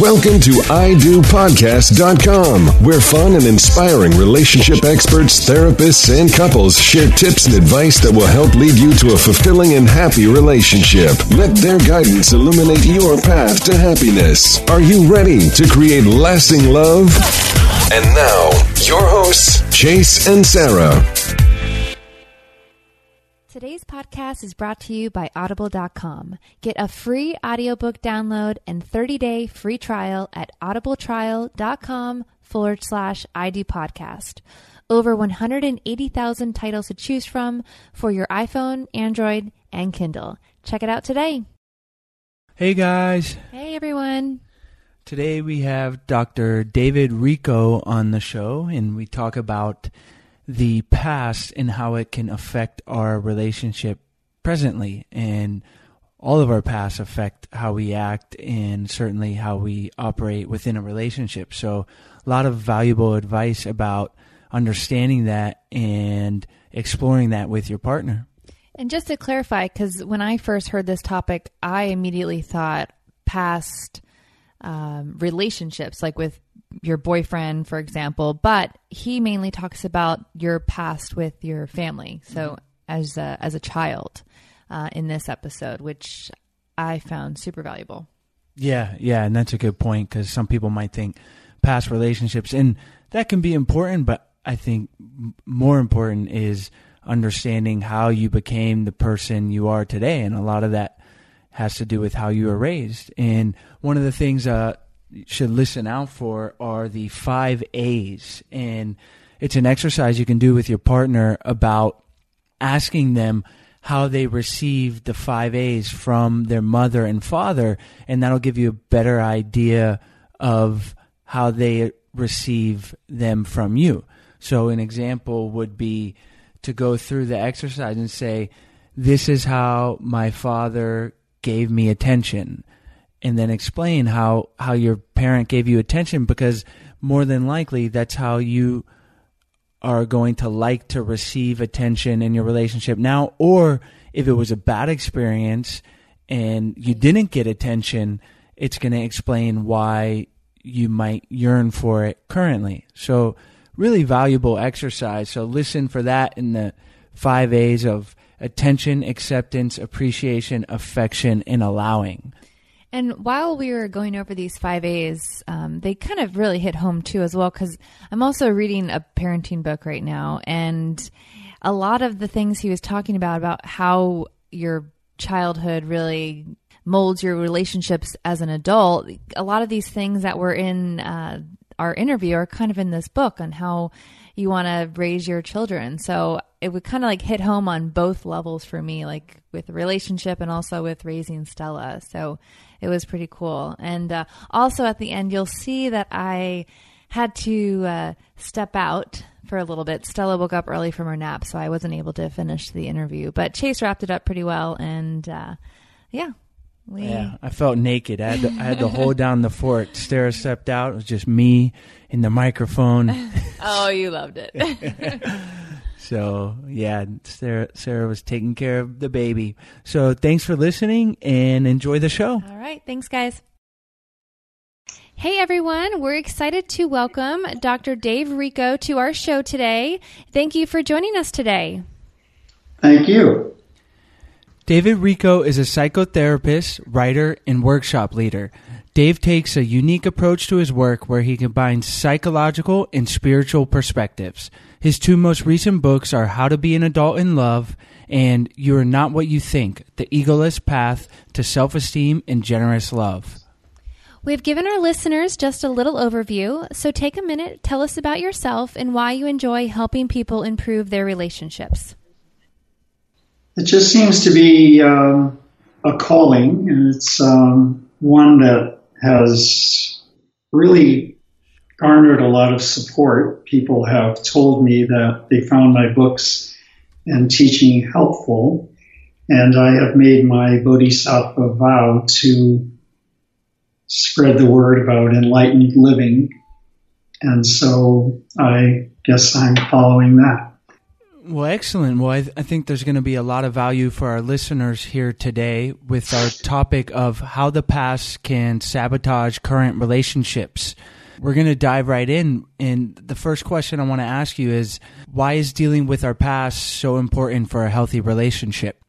Welcome to IDoPodcast.com, where fun and inspiring relationship experts, therapists, and couples share tips and advice that will help lead you to a fulfilling and happy relationship. Let their guidance illuminate your path to happiness. Are you ready to create lasting love? And now, your hosts, Chase and Sarah. Today's podcast is brought to you by Audible.com. Get a free audiobook download and 30 day free trial at audibletrial.com forward slash ID podcast. Over 180,000 titles to choose from for your iPhone, Android, and Kindle. Check it out today. Hey guys. Hey everyone. Today we have Dr. David Richo on the show, and we talk about the past and how it can affect our relationship presently and all of our past affect how we act and certainly how we operate within a relationship. So a lot of valuable advice about understanding that and exploring that with your partner. And just to clarify, because when I first heard this topic, I immediately thought past um, relationships, like with your boyfriend, for example, but he mainly talks about your past with your family. So mm-hmm. as a, as a child uh, in this episode, which I found super valuable. Yeah, yeah, and that's a good point because some people might think past relationships, and that can be important, but I think more important is understanding how you became the person you are today. And a lot of that has to do with how you were raised. And one of the things uh, should listen out for are the five A's. And it's an exercise you can do with your partner about asking them how they received the five A's from their mother and father. And that'll give you a better idea of how they receive them from you. So, an example would be to go through the exercise and say, This is how my father gave me attention. And then explain how, how your parent gave you attention because more than likely that's how you are going to like to receive attention in your relationship now. Or if it was a bad experience and you didn't get attention, it's going to explain why you might yearn for it currently. So, really valuable exercise. So listen for that in the five A's of attention, acceptance, appreciation, affection, and allowing. And while we were going over these five A's, um, they kind of really hit home too, as well, because I'm also reading a parenting book right now. And a lot of the things he was talking about, about how your childhood really molds your relationships as an adult, a lot of these things that were in uh, our interview are kind of in this book on how you want to raise your children. So it would kind of like hit home on both levels for me, like with relationship and also with raising Stella. So it was pretty cool. And uh, also at the end, you'll see that I had to uh, step out for a little bit. Stella woke up early from her nap, so I wasn't able to finish the interview. But Chase wrapped it up pretty well, and uh, yeah, we... Yeah, I felt naked. I had to, I had to hold down the fort. Sarah stepped out. It was just me in the microphone. oh, you loved it. so yeah, Sarah Sarah was taking care of the baby. So thanks for listening and enjoy the show. All right, thanks guys. Hey everyone, we're excited to welcome Dr. Dave Richo to our show today. Thank you for joining us today. Thank you. David Richo is a psychotherapist, writer, and workshop leader. Dave takes a unique approach to his work where he combines psychological and spiritual perspectives. His two most recent books are How to Be an Adult in Love and You Are Not What You Think The Egoless Path to Self Esteem and Generous Love. We've given our listeners just a little overview, so take a minute, tell us about yourself and why you enjoy helping people improve their relationships. It just seems to be um, a calling, and it's um, one that has really garnered a lot of support. People have told me that they found my books and teaching helpful, and I have made my bodhisattva vow to spread the word about enlightened living. And so I guess I'm following that. Well, excellent. Well, I, th- I think there's going to be a lot of value for our listeners here today with our topic of how the past can sabotage current relationships. We're going to dive right in. And the first question I want to ask you is why is dealing with our past so important for a healthy relationship?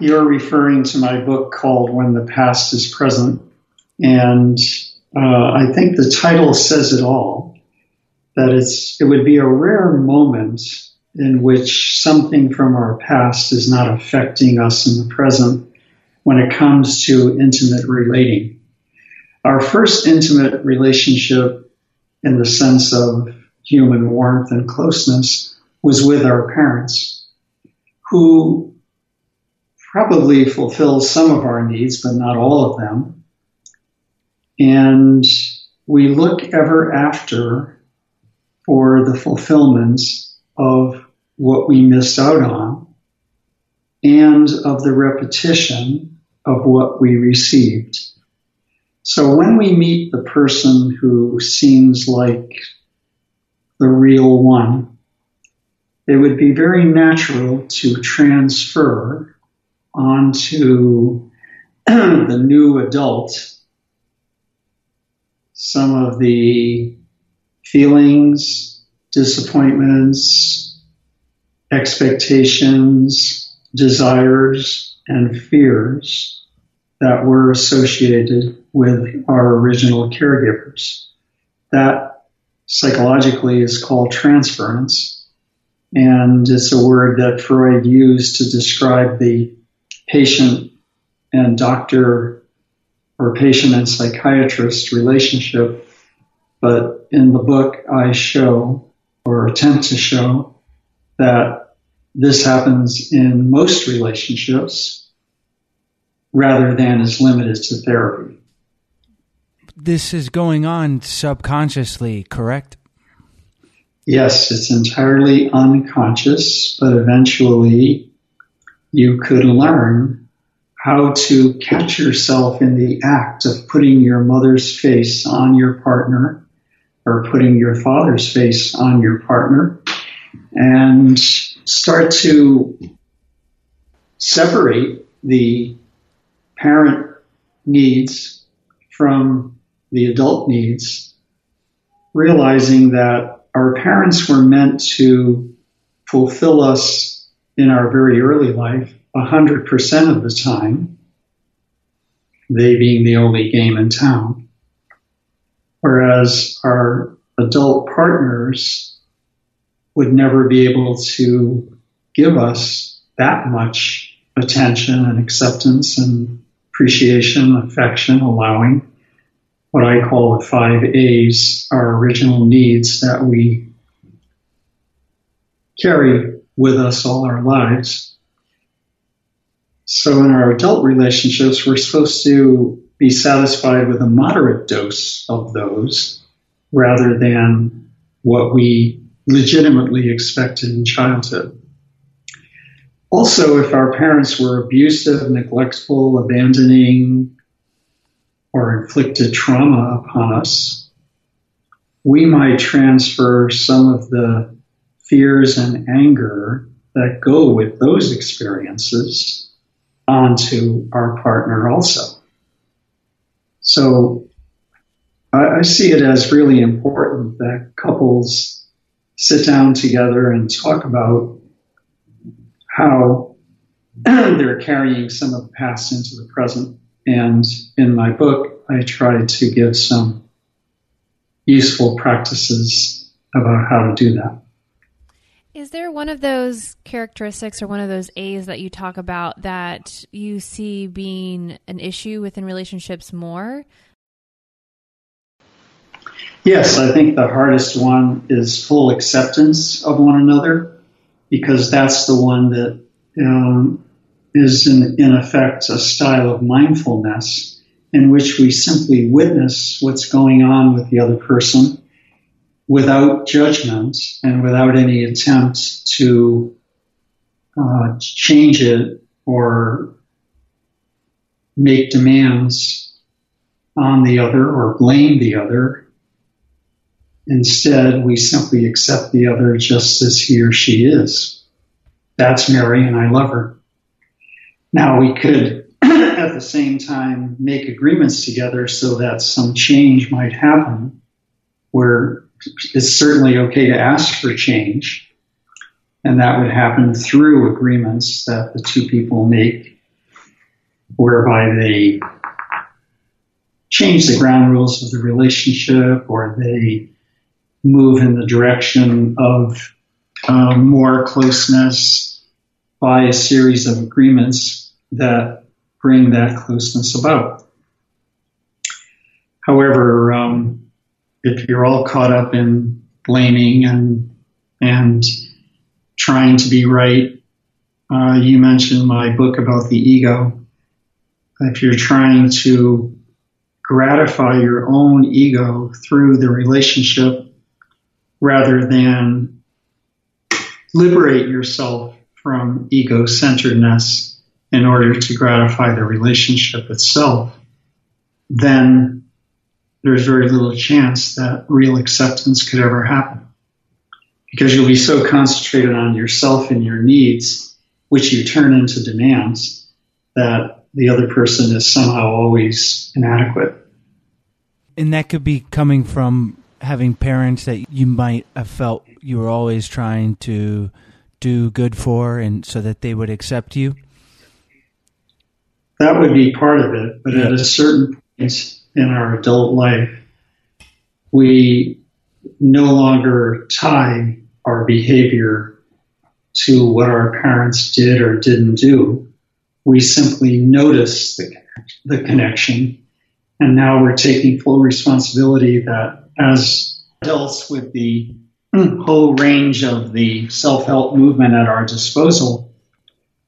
You're referring to my book called When the Past is Present. And uh, I think the title says it all that it's, it would be a rare moment in which something from our past is not affecting us in the present when it comes to intimate relating. Our first intimate relationship in the sense of human warmth and closeness was with our parents who probably fulfill some of our needs, but not all of them. And we look ever after for the fulfillments of what we missed out on and of the repetition of what we received. So when we meet the person who seems like the real one, it would be very natural to transfer onto the new adult some of the feelings, disappointments, expectations, desires, and fears that were associated with our original caregivers. That psychologically is called transference. And it's a word that Freud used to describe the patient and doctor or patient and psychiatrist relationship. But in the book, I show or attempt to show that this happens in most relationships rather than is limited to therapy. This is going on subconsciously, correct? Yes, it's entirely unconscious, but eventually you could learn how to catch yourself in the act of putting your mother's face on your partner or putting your father's face on your partner and start to separate the parent needs from the adult needs, realizing that our parents were meant to fulfill us in our very early life 100% of the time, they being the only game in town. Whereas our adult partners would never be able to give us that much attention and acceptance and appreciation, affection, allowing what I call the five A's, our original needs that we carry with us all our lives. So in our adult relationships, we're supposed to be satisfied with a moderate dose of those rather than what we legitimately expected in childhood. Also, if our parents were abusive, neglectful, abandoning, or inflicted trauma upon us, we might transfer some of the fears and anger that go with those experiences onto our partner also. So I, I see it as really important that couples sit down together and talk about how they're carrying some of the past into the present. And in my book, I try to give some useful practices about how to do that. Is there one of those characteristics or one of those A's that you talk about that you see being an issue within relationships more? Yes, I think the hardest one is full acceptance of one another because that's the one that um, is in, in effect a style of mindfulness in which we simply witness what's going on with the other person without judgment and without any attempt to uh, change it or make demands on the other or blame the other Instead, we simply accept the other just as he or she is. That's Mary, and I love her. Now, we could at the same time make agreements together so that some change might happen, where it's certainly okay to ask for change. And that would happen through agreements that the two people make, whereby they change the ground rules of the relationship or they move in the direction of um, more closeness by a series of agreements that bring that closeness about. However, um, if you're all caught up in blaming and and trying to be right, uh, you mentioned my book about the ego. If you're trying to gratify your own ego through the relationship rather than liberate yourself from ego centeredness in order to gratify the relationship itself, then there's very little chance that real acceptance could ever happen. Because you'll be so concentrated on yourself and your needs, which you turn into demands, that the other person is somehow always inadequate. And that could be coming from having parents that you might have felt you were always trying to do good for and so that they would accept you? That would be part of it, but yeah. at a certain point in our adult life, we no longer tie our behavior to what our parents did or didn't do. We simply notice the, the connection. And now we're taking full responsibility that as adults with the whole range of the self help movement at our disposal,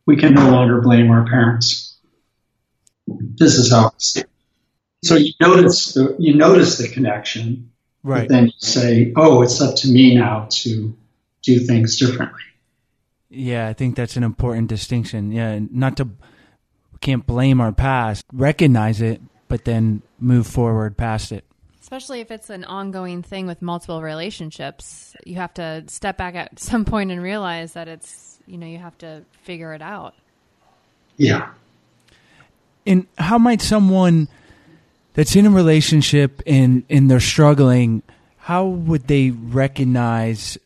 we can no longer blame our parents. This is how it's. So you notice the, you notice the connection, Right. but then you say, "Oh, it's up to me now to do things differently." Yeah, I think that's an important distinction. Yeah, not to we can't blame our past, recognize it, but then move forward past it. Especially if it's an ongoing thing with multiple relationships, you have to step back at some point and realize that it's, you know, you have to figure it out. Yeah. And how might someone that's in a relationship and and they're struggling, how would they recognize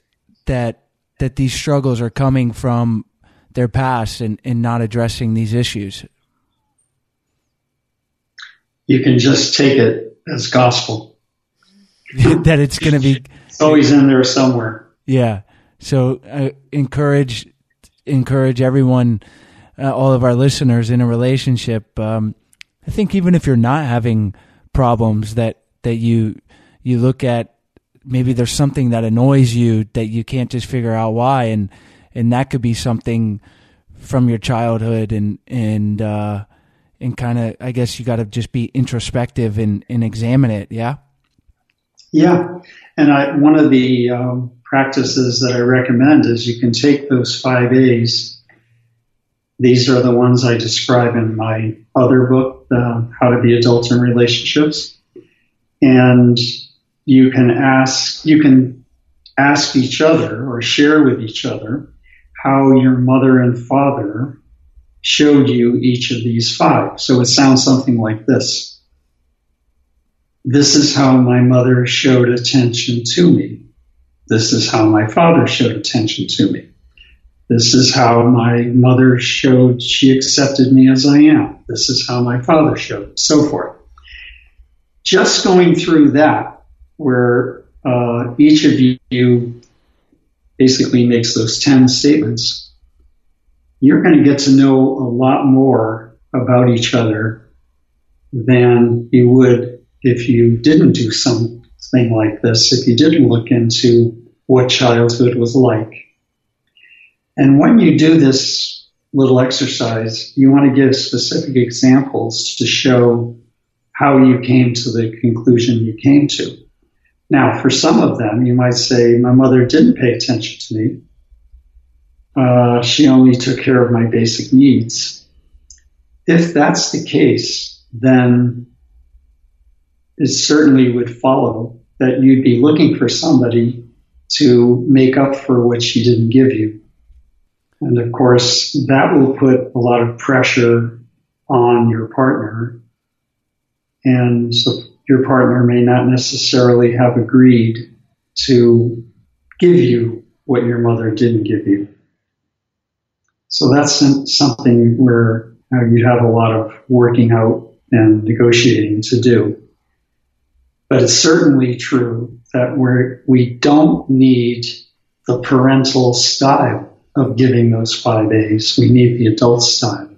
that that these struggles are coming from their past and, and not addressing these issues? You can just take it as gospel. that it's going to be It's always in there somewhere. Yeah. So uh, encourage encourage everyone, uh, all of our listeners in a relationship. Um, I think even if you're not having problems, that that you you look at maybe there's something that annoys you that you can't just figure out why, and and that could be something from your childhood, and and uh, and kind of I guess you got to just be introspective and and examine it. Yeah. Yeah, and I, one of the um, practices that I recommend is you can take those five A's. These are the ones I describe in my other book, uh, How to Be Adults in Relationships, and you can ask you can ask each other or share with each other how your mother and father showed you each of these five. So it sounds something like this. This is how my mother showed attention to me. This is how my father showed attention to me. This is how my mother showed she accepted me as I am. This is how my father showed, so forth. Just going through that, where uh, each of you basically makes those 10 statements, you're going to get to know a lot more about each other than you would if you didn't do something like this, if you didn't look into what childhood was like. And when you do this little exercise, you want to give specific examples to show how you came to the conclusion you came to. Now, for some of them, you might say, My mother didn't pay attention to me. Uh, she only took care of my basic needs. If that's the case, then it certainly would follow that you'd be looking for somebody to make up for what she didn't give you. And of course, that will put a lot of pressure on your partner. And so your partner may not necessarily have agreed to give you what your mother didn't give you. So that's something where you, have a lot of working out and negotiating to do. But it's certainly true that we're, we don't need the parental style of giving those five A's. We need the adult style.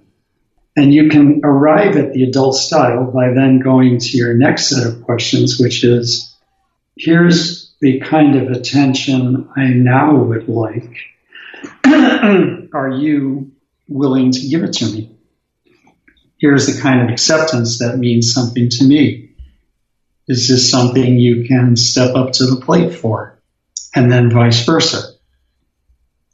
And you can arrive at the adult style by then going to your next set of questions, which is here's the kind of attention I now would like. Are you willing to give it to me? Here's the kind of acceptance that means something to me. Is this something you can step up to the plate for? And then vice versa.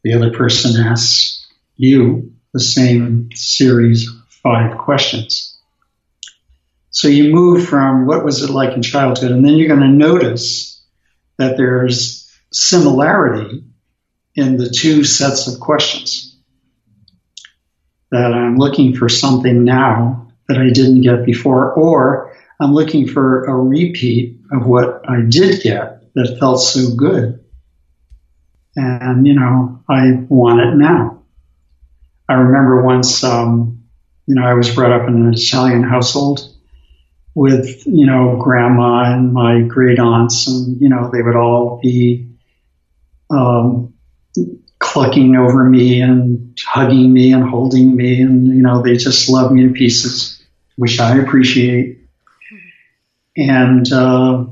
The other person asks you the same series of five questions. So you move from what was it like in childhood, and then you're going to notice that there's similarity in the two sets of questions. That I'm looking for something now that I didn't get before, or I'm looking for a repeat of what I did get that felt so good. And, you know, I want it now. I remember once, um, you know, I was brought up in an Italian household with, you know, grandma and my great aunts, and, you know, they would all be um, clucking over me and hugging me and holding me, and, you know, they just love me to pieces, which I appreciate. And uh,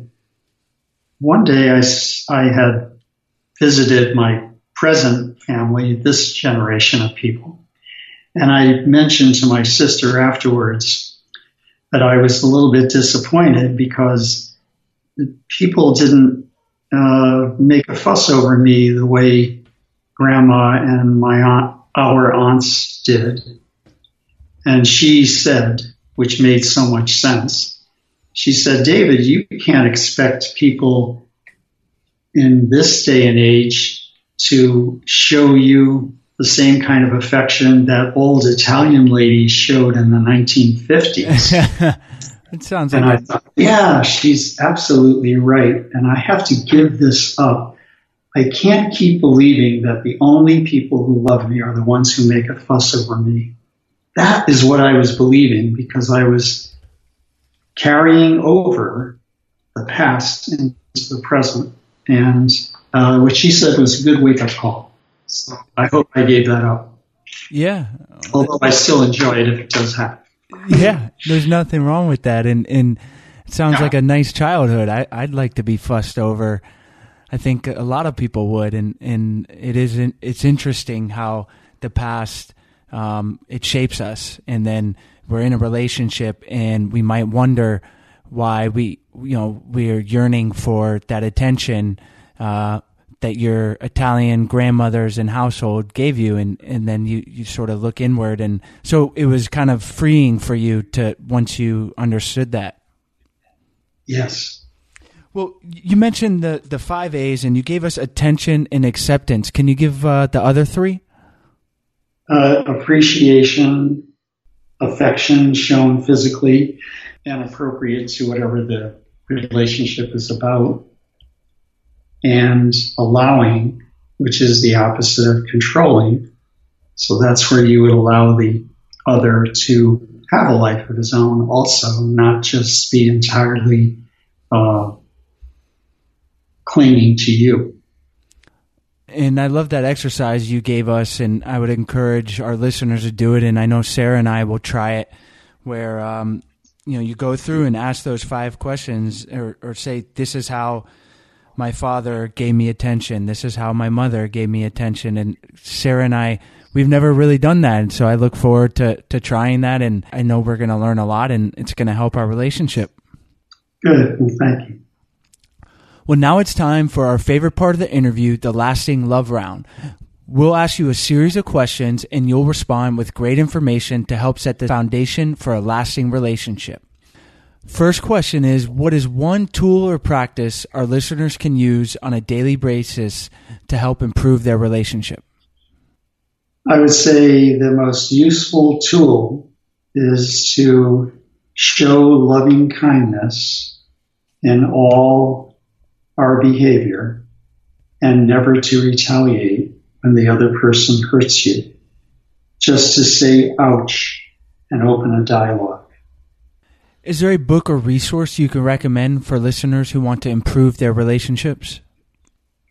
one day I, I had visited my present family, this generation of people. And I mentioned to my sister afterwards that I was a little bit disappointed because people didn't uh, make a fuss over me the way grandma and my aunt, our aunts did. And she said, which made so much sense, she said, David, you can't expect people in this day and age to show you the same kind of affection that old Italian ladies showed in the 1950s. it sounds and like I thought, yeah, she's absolutely right. And I have to give this up. I can't keep believing that the only people who love me are the ones who make a fuss over me. That is what I was believing because I was carrying over the past into the present. And uh, what she said was a good wake up call. So I hope I gave that up. Yeah. Although I still enjoy it if it does happen. Yeah, there's nothing wrong with that, and and it sounds like a nice childhood. I I'd like to be fussed over. I think a lot of people would, and and it is it's interesting how the past um, it shapes us, and then we're in a relationship, and we might wonder why we you know we're yearning for that attention uh, that your Italian grandmothers and household gave you, and, and then you, you sort of look inward. And so it was kind of freeing for you to once you understood that. Yes. Well, you mentioned the, the five A's and you gave us attention and acceptance. Can you give uh, the other three? Uh, appreciation, affection shown physically, and appropriate to whatever the relationship is about and allowing, which is the opposite of controlling. So that's where you would allow the other to have a life of his own also, not just be entirely uh, clinging to you. And I love that exercise you gave us, and I would encourage our listeners to do it. And I know Sarah and I will try it, where um, you know you go through and ask those five questions, or, or say, "This is how my father gave me attention. This is how my mother gave me attention. And Sarah and I, we've never really done that. And so I look forward to, to trying that. And I know we're going to learn a lot and it's going to help our relationship. Good. Well, thank you. Well, now it's time for our favorite part of the interview, the lasting love round. We'll ask you a series of questions and you'll respond with great information to help set the foundation for a lasting relationship. First question is What is one tool or practice our listeners can use on a daily basis to help improve their relationship? I would say the most useful tool is to show loving kindness in all our behavior and never to retaliate when the other person hurts you. Just to say ouch and open a dialogue. Is there a book or resource you can recommend for listeners who want to improve their relationships?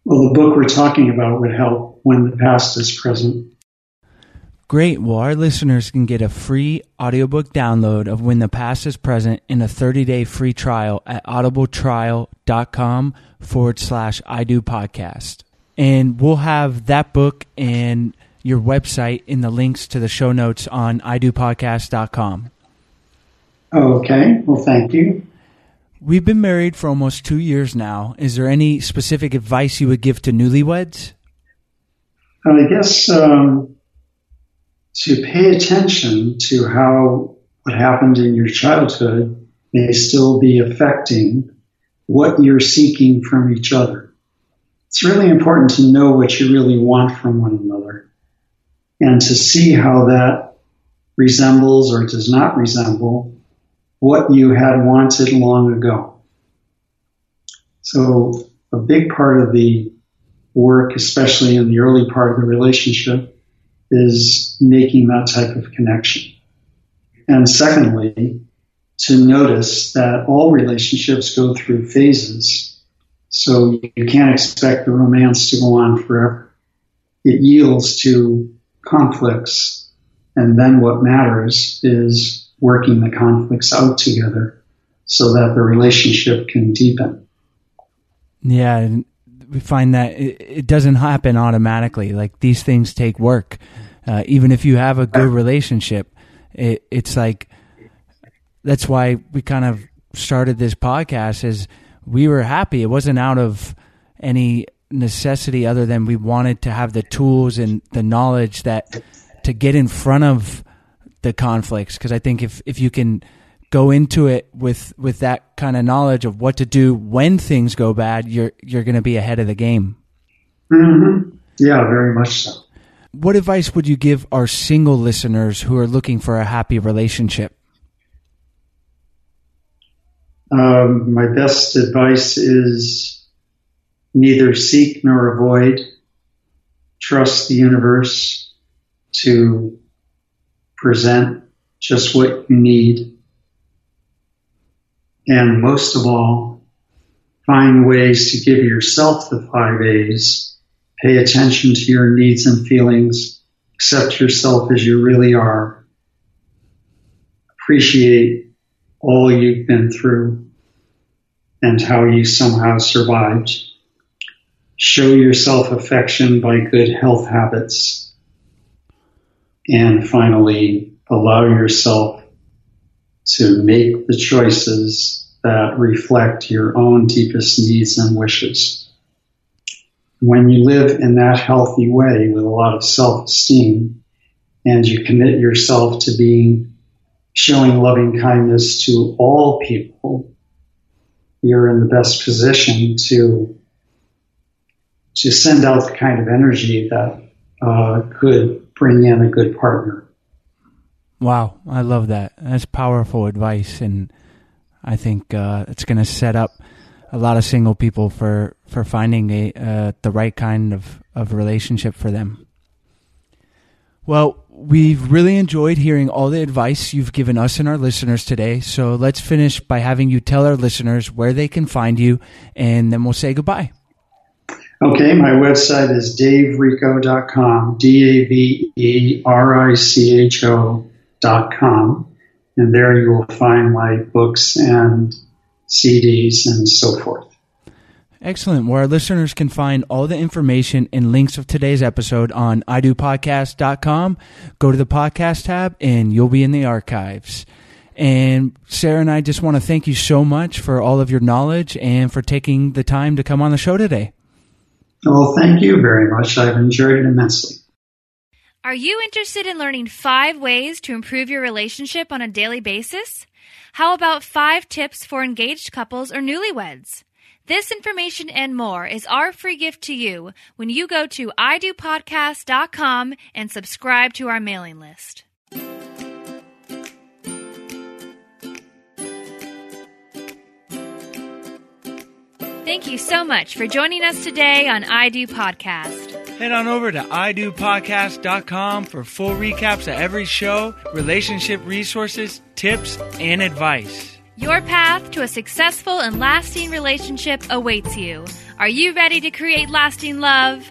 Well, the book we're talking about would help when the past is present. Great. Well, our listeners can get a free audiobook download of When the Past is Present in a 30 day free trial at audibletrial.com forward slash I do podcast. And we'll have that book and your website in the links to the show notes on idopodcast.com. Okay. Well, thank you. We've been married for almost two years now. Is there any specific advice you would give to newlyweds? I guess um, to pay attention to how what happened in your childhood may still be affecting what you're seeking from each other. It's really important to know what you really want from one another and to see how that resembles or does not resemble what you had wanted long ago. So a big part of the work, especially in the early part of the relationship, is making that type of connection. And secondly, to notice that all relationships go through phases. So you can't expect the romance to go on forever. It yields to conflicts. And then what matters is working the conflicts out together so that the relationship can deepen. Yeah, we find that it, doesn't happen automatically. Like these things take work. Uh, even if you have a good relationship, it, it's like that's why we kind of started this podcast. Is we were happy. It wasn't out of any necessity other than we wanted to have the tools and the knowledge that to get in front of the conflicts. Because I think if if you can go into it with with that kind of knowledge of what to do when things go bad, you're you're going to be ahead of the game. Mm-hmm. Yeah, very much so. What advice would you give our single listeners who are looking for a happy relationship? Um, my best advice is neither seek nor avoid. Trust the universe to present just what you need and most of all, find ways to give yourself the five A's. Pay attention to your needs and feelings. Accept yourself as you really are. Appreciate all you've been through and how you somehow survived. Show yourself affection by good health habits. And finally, allow yourself to make the choices that reflect your own deepest needs and wishes. When you live in that healthy way with a lot of self-esteem and you commit yourself to being showing loving kindness to all people, you're in the best position to to send out the kind of energy that uh, could bring in a good partner. Wow, I love that. That's powerful advice, and I think uh, it's going to set up a lot of single people for for finding a uh, the right kind of of relationship for them. Well, we've really enjoyed hearing all the advice you've given us and our listeners today. So let's finish by having you tell our listeners where they can find you, and then we'll say goodbye. Okay, my website is davericho.com, D A V E R I C H O com, and there you will find my books and CDs and so forth. Excellent. Where our listeners can find all the information and links of today's episode on idopodcast.com. Go to the podcast tab and you'll be in the archives. And Sarah and I just want to thank you so much for all of your knowledge and for taking the time to come on the show today. Well, thank you very much. I've enjoyed it immensely. Are you interested in learning five ways to improve your relationship on a daily basis? How about five tips for engaged couples or newlyweds? This information and more is our free gift to you when you go to idopodcast.com and subscribe to our mailing list. Thank you so much for joining us today on I Do Podcast. Head on over to idopodcast.com for full recaps of every show, relationship resources, tips, and advice. Your path to a successful and lasting relationship awaits you. Are you ready to create lasting love?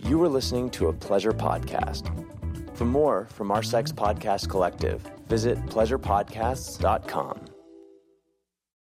You are listening to a pleasure podcast. For more from our Sex Podcast Collective, visit pleasurepodcasts.com.